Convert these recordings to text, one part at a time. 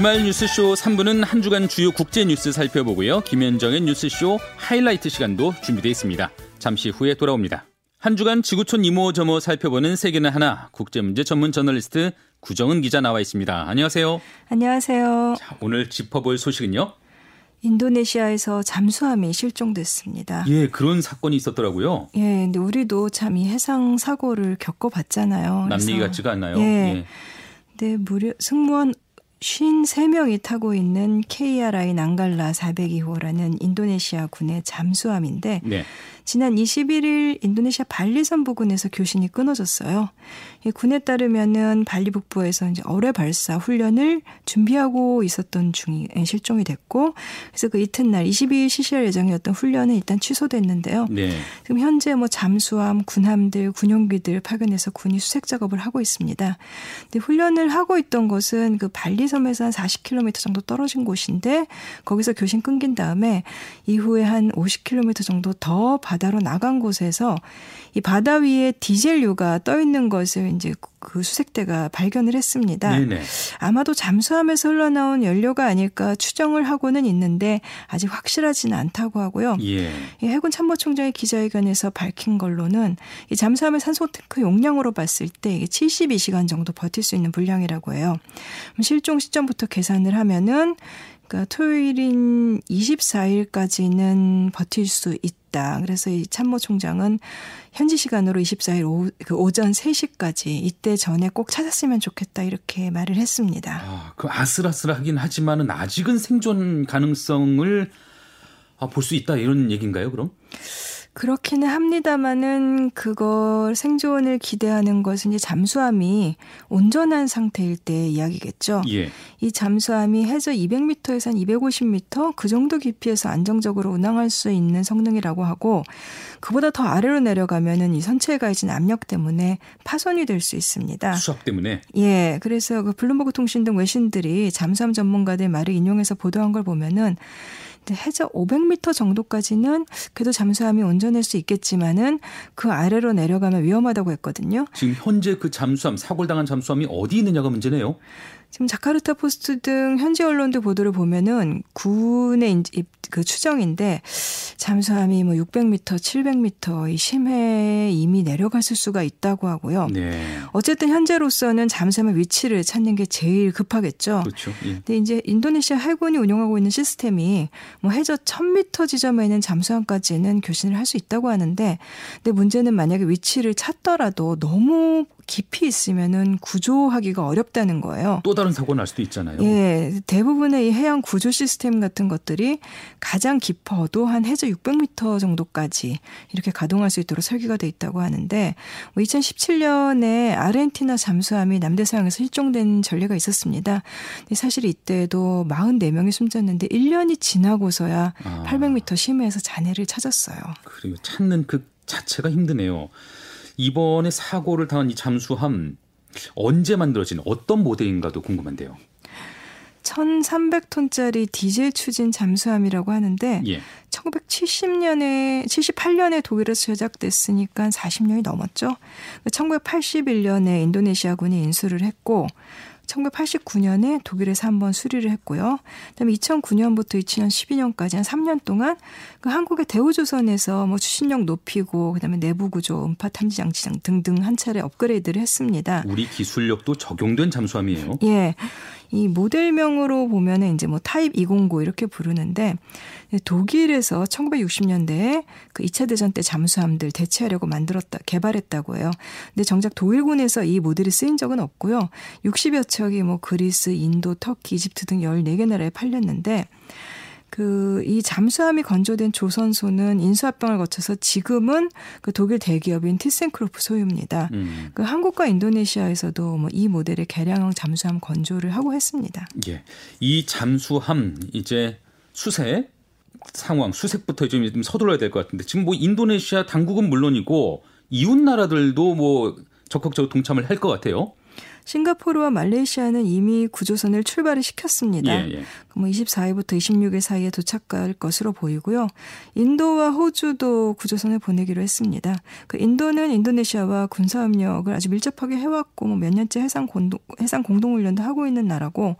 주말 뉴스쇼 3부는 한 주간 주요 국제 뉴스 살펴보고요. 김현정의 뉴스쇼 하이라이트 시간도 준비되어 있습니다. 잠시 후에 돌아옵니다. 한 주간 지구촌 이모저모 살펴보는 세계는 하나 국제문제 전문 저널리스트 구정은 기자 나와 있습니다. 안녕하세요. 안녕하세요. 자, 오늘 짚어볼 소식은요. 인도네시아에서 잠수함이 실종됐습니다. 예, 그런 사건이 있었더라고요. 예, 근데 우리도 참 이 해상 사고를 겪어봤잖아요. 남 얘기 같지가 않나요? 예. 예. 근데 무려 승무원 53명이 타고 있는 KRI 난갈라 402호라는 인도네시아 군의 잠수함인데 네. 지난 21일 인도네시아 발리선 부근에서 교신이 끊어졌어요. 군에 따르면은 발리 북부에서 이제 어뢰 발사 훈련을 준비하고 있었던 중에 실종이 됐고 그래서 그 이튿날 22일 시시할 예정이었던 훈련은 일단 취소됐는데요. 네. 지금 현재 뭐 잠수함, 군함들, 군용기들 파견해서 군이 수색 작업을 하고 있습니다. 근데 훈련을 하고 있던 곳은 그 발리 섬에서 한 40km 정도 떨어진 곳인데 거기서 교신 끊긴 다음에 이후에 한 50km 정도 더 바다로 나간 곳에서 이 바다 위에 디젤류가 떠 있는 것을 이제 그 수색대가 발견을 했습니다. 네네. 아마도 잠수함에서 흘러나온 연료가 아닐까 추정을 하고는 있는데 아직 확실하지는 않다고 하고요. 예. 이 해군 참모총장의 기자회견에서 밝힌 걸로는 이 잠수함의 산소 탱크 용량으로 봤을 때 이게 72시간 정도 버틸 수 있는 분량이라고 해요. 실종 시점부터 계산을 하면은 그러니까 토요일인 24일까지는 버틸 수 있다. 그래서 이 참모 총장은 현지 시간으로 24일 오후, 그 오전 3시까지 이때 전에 꼭 찾았으면 좋겠다 이렇게 말을 했습니다. 아, 그 아슬아슬하긴 하지만은 아직은 생존 가능성을 아, 볼 수 있다 이런 얘기인가요, 그럼? 그렇기는 합니다만은 그걸 생존을 기대하는 것은 이제 잠수함이 온전한 상태일 때 이야기겠죠. 예. 이 잠수함이 해저 200m에서 한 250m 그 정도 깊이에서 안정적으로 운항할 수 있는 성능이라고 하고 그보다 더 아래로 내려가면은 이 선체에 가해진 압력 때문에 파손이 될 수 있습니다. 수압 때문에. 예. 그래서 그 블룸버그 통신 등 외신들이 잠수함 전문가들 말을 인용해서 보도한 걸 보면은 해저 500m 정도까지는 그래도 잠수함이 온전할 수 있겠지만은 그 아래로 내려가면 위험하다고 했거든요. 지금 현재 그 잠수함 사고를 당한 잠수함이 어디 있느냐가 문제네요. 지금 자카르타 포스트 등 현지 언론들 보도를 보면은 군의 그 추정인데 잠수함이 뭐 600m, 700m 이 심해에 이미 내려갔을 수가 있다고 하고요. 네. 어쨌든 현재로서는 잠수함의 위치를 찾는 게 제일 급하겠죠. 그렇죠. 예. 근데 이제 인도네시아 해군이 운영하고 있는 시스템이 뭐 해저 1000m 지점에 있는 잠수함까지는 교신을 할 수 있다고 하는데 근데 문제는 만약에 위치를 찾더라도 너무 깊이 있으면은 구조하기가 어렵다는 거예요. 또 다른 사고 날 수도 있잖아요. 예, 대부분의 이 해양 구조 시스템 같은 것들이 가장 깊어도 한 해저 600m 정도까지 이렇게 가동할 수 있도록 설계가 돼 있다고 하는데 뭐 2017년에 아르헨티나 잠수함이 남대서양에서 실종된 전례가 있었습니다. 사실 이때도 44명이 숨졌는데 1년이 지나고서야 아. 800m 심해에서 잔해를 찾았어요. 그리고 찾는 그 자체가 힘드네요. 이번에 사고를 당한 이 잠수함 언제 만들어진 어떤 모델인가도 궁금한데요. 1,300톤짜리 디젤 추진 잠수함이라고 하는데 예. 1970년에 78년에 독일에서 제작됐으니까 40년이 넘었죠. 1981년에 인도네시아군이 인수를 했고 1989년에 독일에서 한번 수리를 했고요. 그다음에 2009년부터 2012년까지 한 3년 동안 그 한국의 대우조선에서 뭐 추진력 높이고 그다음에 내부 구조, 음파 탐지 장치 등등 한 차례 업그레이드를 했습니다. 우리 기술력도 적용된 잠수함이에요. 예. 이 모델명으로 보면은 이제 뭐 타입 209 이렇게 부르는데 독일에서 1960년대에 그 2차 대전 때 잠수함들 대체하려고 만들었다 개발했다고 해요. 근데 정작 독일군에서 이 모델이 쓰인 적은 없고요. 60여 척이 뭐 그리스, 인도, 터키, 이집트 등 14개 나라에 팔렸는데 그 이 잠수함이 건조된 조선소는 인수합병을 거쳐서 지금은 그 독일 대기업인 티센크로프 소유입니다. 음. 그 한국과 인도네시아에서도 뭐 이 모델의 개량형 잠수함 건조를 하고 했습니다. 예. 이 잠수함 이제 수색 상황 수색부터 좀 서둘러야 될 것 같은데 지금 뭐 인도네시아 당국은 물론이고 이웃 나라들도 뭐 적극적으로 동참을 할 것 같아요. 싱가포르와 말레이시아는 이미 구조선을 출발을 시켰습니다. 예, 예. 뭐 24일부터 26일 사이에 도착할 것으로 보이고요. 인도와 호주도 구조선을 보내기로 했습니다. 그 인도는 인도네시아와 군사협력을 아주 밀접하게 해왔고 뭐 몇 년째 해상 공동 해상 공동 훈련도 하고 있는 나라고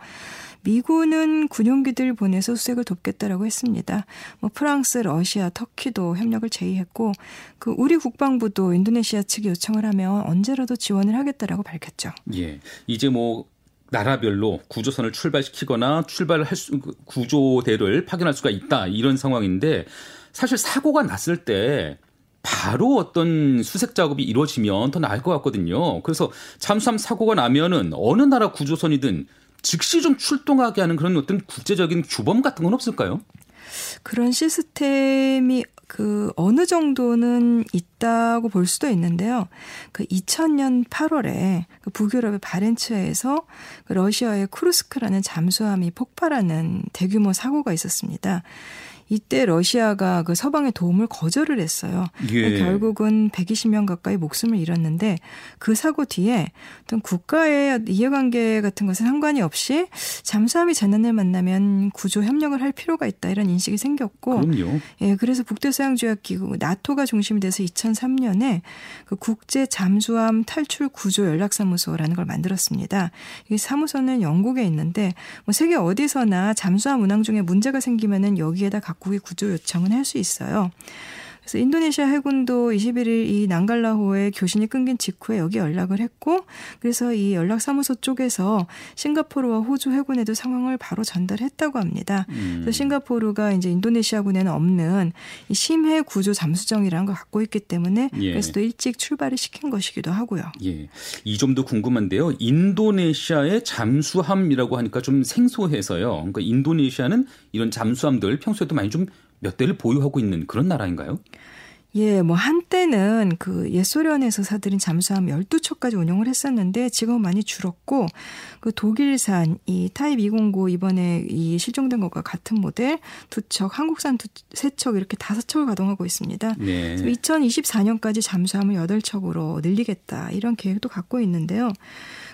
미군은 군용기들 보내서 수색을 돕겠다라고 했습니다. 뭐 프랑스, 러시아, 터키도 협력을 제의했고 그 우리 국방부도 인도네시아 측이 요청을 하면 언제라도 지원을 하겠다라고 밝혔죠. 예. 이제 뭐 나라별로 구조선을 출발시키거나 출발을 할 수, 그 구조대를 파견할 수가 있다 이런 상황인데 사실 사고가 났을 때 바로 어떤 수색 작업이 이루어지면 더 나을 것 같거든요. 그래서 잠수함 사고가 나면은 어느 나라 구조선이든 즉시 좀 출동하게 하는 그런 어떤 국제적인 규범 같은 건 없을까요? 그런 시스템이 그 어느 정도는 있다고 볼 수도 있는데요. 그 2000년 8월에 그 북유럽의 바렌츠해에서 그 러시아의 쿠르스크라는 잠수함이 폭발하는 대규모 사고가 있었습니다. 이때 러시아가 그 서방의 도움을 거절을 했어요. 예. 결국은 120명 가까이 목숨을 잃었는데 그 사고 뒤에 어떤 국가의 이해관계 같은 것에 상관이 없이 잠수함이 재난을 만나면 구조 협력을 할 필요가 있다 이런 인식이 생겼고 그럼요. 예, 그래서 북대서양조약기구 나토가 중심이 돼서 2003년에 그 국제 잠수함 탈출 구조 연락사무소라는 걸 만들었습니다. 이 사무소는 영국에 있는데 뭐 세계 어디서나 잠수함 운항 중에 문제가 생기면은 여기에다 갖고 각국의 구조 요청은 할 수 있어요. 그래서 인도네시아 해군도 21일 이 난갈라호에 교신이 끊긴 직후에 여기 연락을 했고 그래서 이 연락사무소 쪽에서 싱가포르와 호주 해군에도 상황을 바로 전달했다고 합니다. 음. 그래서 싱가포르가 이제 인도네시아군에는 없는 이 심해 구조 잠수정이라는 걸 갖고 있기 때문에 예. 그래서 또 일찍 출발을 시킨 것이기도 하고요. 예. 이 점도 궁금한데요. 인도네시아의 잠수함이라고 하니까 좀 생소해서요. 그러니까 인도네시아는 이런 잠수함들 평소에도 많이 좀 몇 대를 보유하고 있는 그런 나라인가요? 예, 뭐 한때는 그 옛소련에서 사들인 잠수함 12척까지 운영을 했었는데 지금은 많이 줄었고 그 독일산 이 타입 209 이번에 이 실종된 것과 같은 모델 두 척, 한국산 두, 세 척 이렇게 다섯 척을 가동하고 있습니다. 네. 2024년까지 잠수함을 8척으로 늘리겠다 이런 계획도 갖고 있는데요.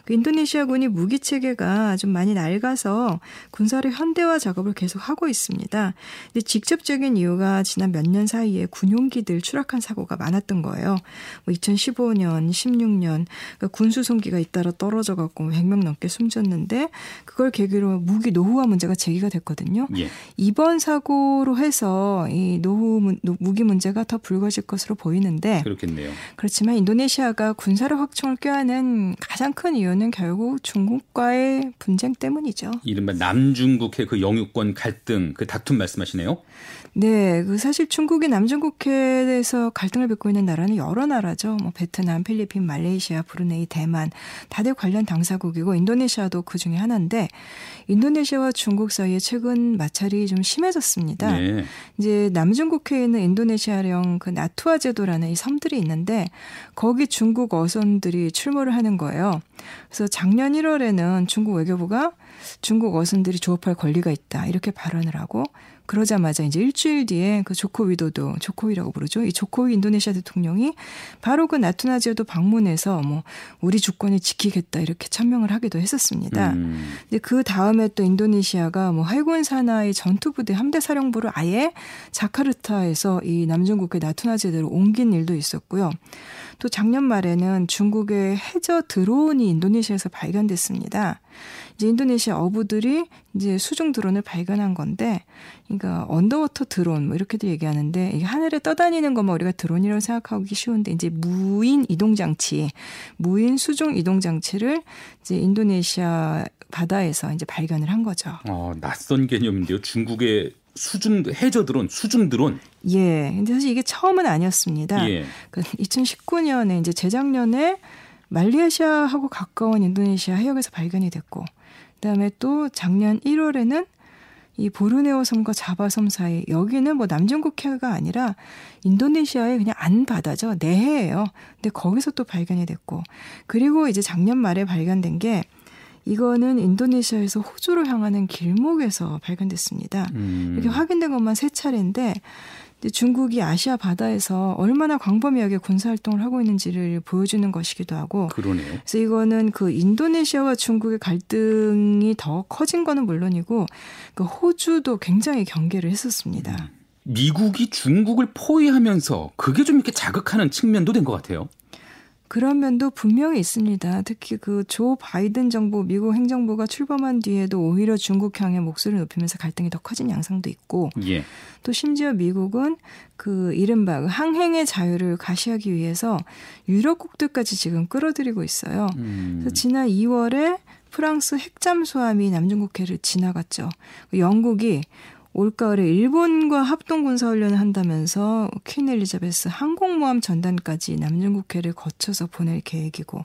그 인도네시아군이 무기 체계가 좀 많이 낡아서 군사를 현대화 작업을 계속 하고 있습니다. 근데 직접적인 이유가 지난 몇 년 사이에 군용기들 추락한 사고가 많았던 거예요. 뭐 2015년, 16년 그러니까 군수송기가 잇따라 떨어져 갖고 100명 넘게 숨졌는데 그걸 계기로 무기 노후화 문제가 제기가 됐거든요. 예. 이번 사고로 해서 이 노후 무기 문제가 더 불거질 것으로 보이는데 그렇겠네요. 그렇지만 인도네시아가 군사력 확충을 꾀하는 가장 큰 이유는 결국 중국과의 분쟁 때문이죠. 이른바 남중국의 그 영유권 갈등, 그 다툼 말씀하시네요. 네, 그 사실 중국이 남중국해에 대해서 갈등을 빚고 있는 나라는 여러 나라죠. 뭐 베트남, 필리핀, 말레이시아, 브루네이, 대만 다들 관련 당사국이고 인도네시아도 그 중에 하나인데 인도네시아와 중국 사이에 최근 마찰이 좀 심해졌습니다. 네. 이제 남중국해에 있는 인도네시아령 그 나투아 제도라는 이 섬들이 있는데 거기 중국 어선들이 출몰을 하는 거예요. 그래서 작년 1월에는 중국 외교부가 중국 어선들이 조업할 권리가 있다 이렇게 발언을 하고 그러자마자 이제 일주일 뒤에 그 조코 위도도 조코위라고 부르죠. 이 조코위 인도네시아 대통령이 바로 그 나투나지오도 방문해서 뭐 우리 주권을 지키겠다 이렇게 천명을 하기도 했었습니다. 음. 근데 그 다음에 또 인도네시아가 뭐 해군 산하의 전투부대 함대 사령부를 아예 자카르타에서 이 남중국해 나투나지오로 옮긴 일도 있었고요. 또 작년 말에는 중국의 해저 드론이 인도네시아에서 발견됐습니다. 이제 인도네시아 어부들이 이제 수중 드론을 발견한 건데, 그러니까 underwater drone 뭐 이렇게도 얘기하는데 이게 하늘에 떠다니는 것만 우리가 드론이라고 생각하기 쉬운데 이제 무인 이동 장치, 무인 수중 이동 장치를 이제 인도네시아 바다에서 이제 발견을 한 거죠. 어, 낯선 개념인데요. 중국의 수중 해저 드론, 수중 드론. 예. 근데 사실 이게 처음은 아니었습니다. 예. 그 2019년에 이제 재작년에 말레이시아하고 가까운 인도네시아 해역에서 발견이 됐고, 그다음에 또 작년 1월에는 이 보르네오 섬과 자바 섬 사이 여기는 뭐 남중국해가 아니라 인도네시아의 그냥 안 바다죠 내해예요. 근데 거기서 또 발견이 됐고 그리고 이제 작년 말에 발견된 게 이거는 인도네시아에서 호주로 향하는 길목에서 발견됐습니다. 음. 이렇게 확인된 것만 세 차례인데 중국이 아시아 바다에서 얼마나 광범위하게 군사 활동을 하고 있는지를 보여주는 것이기도 하고 그러네요. 그래서 이거는 그 인도네시아와 중국의 갈등이 더 커진 거는 물론이고 그 호주도 굉장히 경계를 했었습니다. 음. 미국이 중국을 포위하면서 그게 좀 이렇게 자극하는 측면도 된 것 같아요. 그런 면도 분명히 있습니다. 특히 그 조 바이든 정부 미국 행정부가 출범한 뒤에도 오히려 중국 향해 목소리를 높이면서 갈등이 더 커진 양상도 있고 예. 또 심지어 미국은 그 이른바 그 항행의 자유를 가시하기 위해서 유럽국들까지 지금 끌어들이고 있어요. 음. 그래서 지난 2월에 프랑스 핵잠수함이 남중국해를 지나갔죠. 영국이 올가을에 일본과 합동군사훈련을 한다면서 퀸 엘리자베스 항공모함 전단까지 남중국해를 거쳐서 보낼 계획이고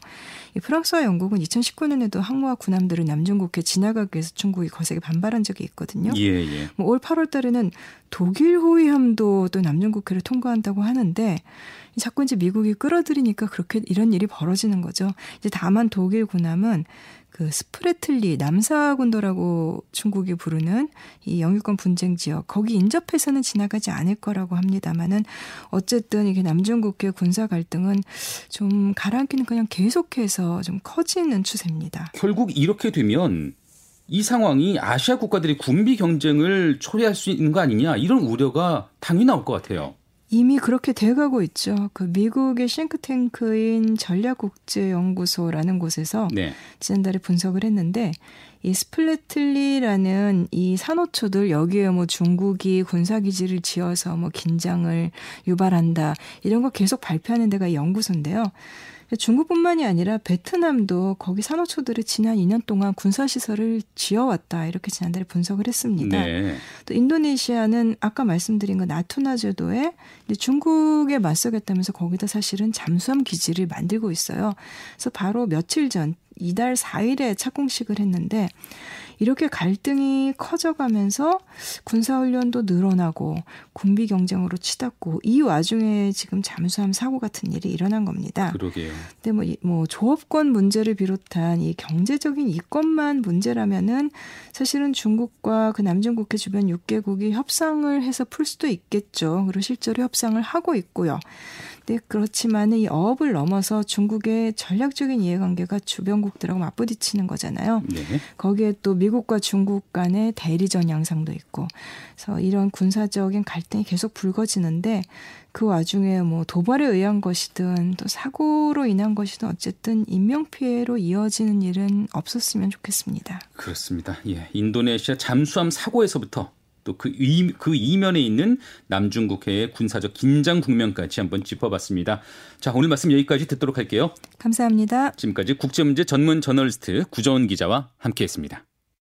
이 프랑스와 영국은 2019년에도 항모와 군함들을 남중국해 지나가기 위해서 중국이 거세게 반발한 적이 있거든요. 예, 예. 뭐 올 8월 달에는 독일 호위함도 또 남중국해를 통과한다고 하는데 자꾸 이제 미국이 끌어들이니까 그렇게 이런 일이 벌어지는 거죠. 이제 다만 독일 군함은 그 스프레틀리 남사군도라고 중국이 부르는 이 영유권 분쟁 지역 거기 인접해서는 지나가지 않을 거라고 합니다만은 어쨌든 이게 남중국해 군사 갈등은 좀 가라앉기는 그냥 계속해서 좀 커지는 추세입니다. 결국 이렇게 되면 이 상황이 아시아 국가들이 군비 경쟁을 초래할 수 있는 거 아니냐 이런 우려가 당연히 나올 것 같아요. 이미 그렇게 돼가고 있죠. 그 미국의 싱크탱크인 전략국제연구소라는 곳에서 네. 지난달에 분석을 했는데 이 스플래틀리라는 이 산호초들 여기에 뭐 중국이 군사기지를 지어서 뭐 긴장을 유발한다 이런 거 계속 발표하는 데가 연구소인데요. 중국뿐만이 아니라 베트남도 거기 산호초들을 지난 2년 동안 군사시설을 지어왔다. 이렇게 지난달에 분석을 했습니다. 네. 또 인도네시아는 아까 말씀드린 그 나투나 제도에 중국에 맞서겠다면서 거기다 사실은 잠수함 기지를 만들고 있어요. 그래서 바로 며칠 전 이달 4일에 착공식을 했는데 이렇게 갈등이 커져가면서 군사훈련도 늘어나고 군비 경쟁으로 치닫고 이 와중에 지금 잠수함 사고 같은 일이 일어난 겁니다. 그러게요. 근데 뭐, 뭐 조업권 문제를 비롯한 이 경제적인 이권만 문제라면은 사실은 중국과 그 남중국해 주변 6개국이 협상을 해서 풀 수도 있겠죠. 그리고 실제로 협상을 하고 있고요. 네, 그렇지만 이 어업을 넘어서 중국의 전략적인 이해관계가 주변국들하고 맞부딪히는 거잖아요. 네. 거기에 또 미국과 중국 간의 대리전 양상도 있고, 그래서 이런 군사적인 갈등이 계속 불거지는데 그 와중에 뭐 도발에 의한 것이든 또 사고로 인한 것이든 어쨌든 인명 피해로 이어지는 일은 없었으면 좋겠습니다. 그렇습니다. 예, 인도네시아 잠수함 사고에서부터 또그 그 이면에 있는 남중국해의 군사적 긴장 국면까지 한번 짚어봤습니다. 자, 오늘 말씀 여기까지 듣도록 할게요. 감사합니다. 지금까지 국제문제 전문 저널리스트 구정은 기자와 함께했습니다.